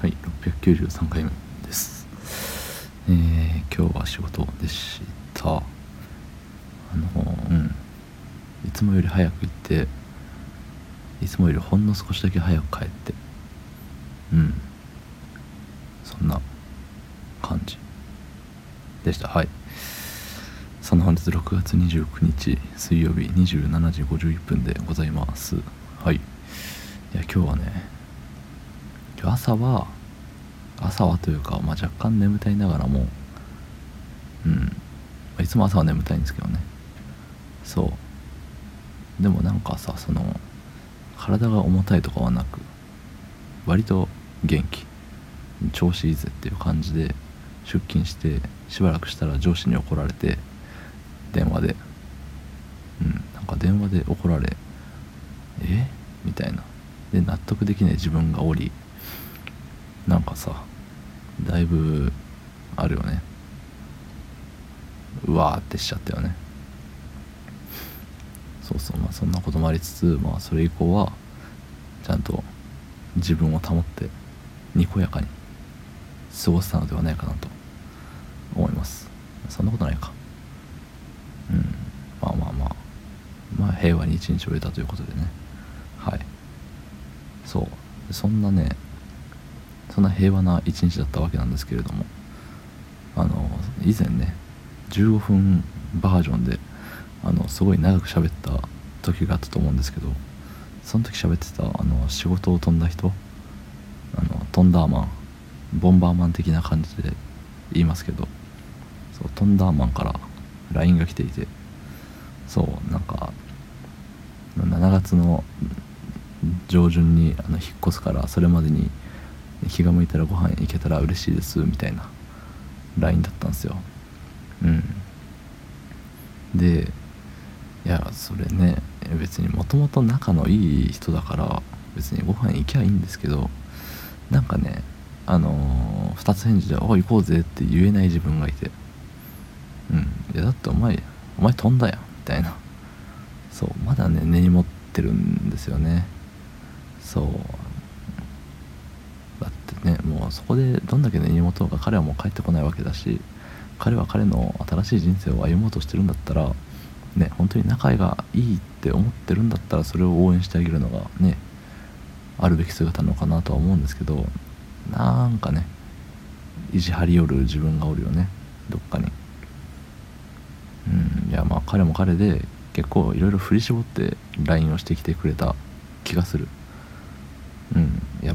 はい693回目です。えー、今日は仕事でした。あのうん。いつもより早く行っていつもよりほんの少しだけ早く帰ってうん。そんな感じでした。はい。その本日6月29日水曜日27時51分でございます。はい。いや今日はね朝は朝はというか、まあ、若干眠たいながらもうん。いつも朝は眠たいんですけどね。そう。でもなんかさその体が重たいとかはなく割と元気。調子いいぜっていう感じで出勤してしばらくしたら上司に怒られて電話で。うん。なんか電話で怒られえ？みたいな。で納得できない自分がおりなんかさだいぶあるよね。うわーってしちゃったよね。そうそうまあそんなこともありつつまあそれ以降はちゃんと自分を保ってにこやかに過ごせたのではないかなと思います。そんなことないか。うん。まあまあまあまあ平和に一日を終えたということでね。はい。そう。そんなねそんな平和な一日だったわけなんですけれどもあの以前ね15分バージョンであのすごい長く喋った時があったと思うんですけどその時喋ってたあの仕事を飛んだ人あのトンダーマンボンバーマン的な感じで言いますけどそうトンダーマンから LINE が来ていてそうなんか7月の上旬にあの引っ越すからそれまでに気が向いたらご飯行けたら嬉しいですみたいな LINE だったんですよ。うん。でいやそれね別にもともと仲のいい人だから別にご飯行きゃいいんですけどなんかねあのー、二つ返事で「おい行こうぜ」って言えない自分がいて。うん。いやだってお前お前飛んだやんみたいな。そうまだね根に持ってるんですよね。そう。だってねもうそこでどんだけ根に持とうか彼はもう帰ってこないわけだし彼は彼の新しい人生を歩もうとしてるんだったらね本当に仲がいいって思ってるんだったらそれを応援してあげるのがねあるべき姿なのかなとは思うんですけどなんかね意地張り寄る自分がおるよねどっかに。うんいやまあ彼も彼で結構いろいろ振り絞って LINE をしてきてくれた気がする。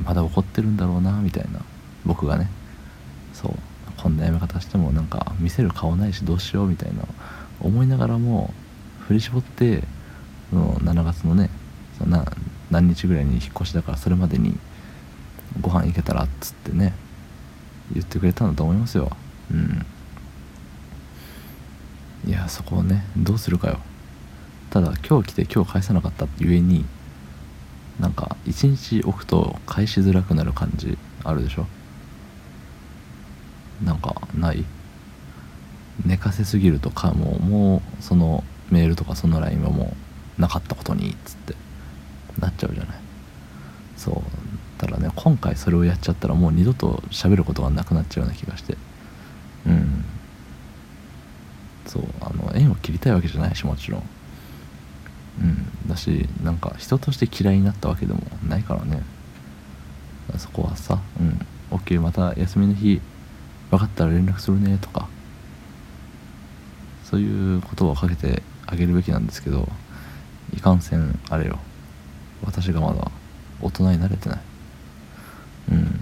まだ怒ってるんだろうなみたいな。僕がね。そう。こんなやめ方してもなんか見せる顔ないしどうしようみたいな。思いながらも振り絞ってその7月のねそな何日ぐらいに引っ越しだからそれまでにご飯行けたらっつってね言ってくれたんだと思いますよ。うん。いやそこをねどうするかよ。ただ今日来て今日返さなかったってゆえになんか一日置くと返しづらくなる感じあるでしょ？なんかない？寝かせすぎるとかもうもうそのメールとかその LINE はもうなかったことにっつってなっちゃうじゃない？そうただね今回それをやっちゃったらもう二度と喋ることがなくなっちゃうような気がして。うん。そうあの縁を切りたいわけじゃないしもちろん。だしなんか人として嫌いになったわけでもないからね。そこはさ「うん。OK また休みの日分かったら連絡するね」とか。そういう言葉をかけてあげるべきなんですけどいかんせんあれよ。私がまだ大人になれてない。うん。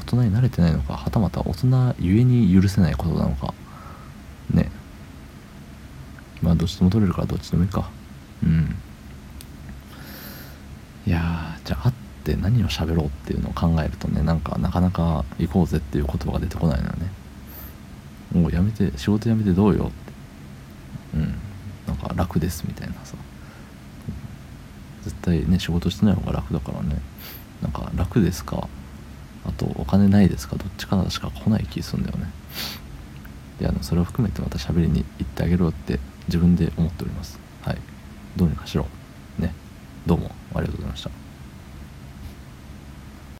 大人になれてないのかはたまた大人ゆえに許せないことなのか。ね。まあどっちでも取れるからどっちでもいいか。うん。いやじゃあ会って何を喋ろうっていうのを考えるとねなんかなかなか行こうぜっていう言葉が出てこないのよね。もうやめて仕事辞めてどうよって。うん。なんか楽ですみたいなさ。絶対ね仕事してない方が楽だからね。なんか楽ですか？あとお金ないですか？どっちかしか来ない気するんだよね。いやそれを含めてまた喋りに行ってあげろって自分で思っております。はい。どうにかしろ。ね。どうもありがとうございました。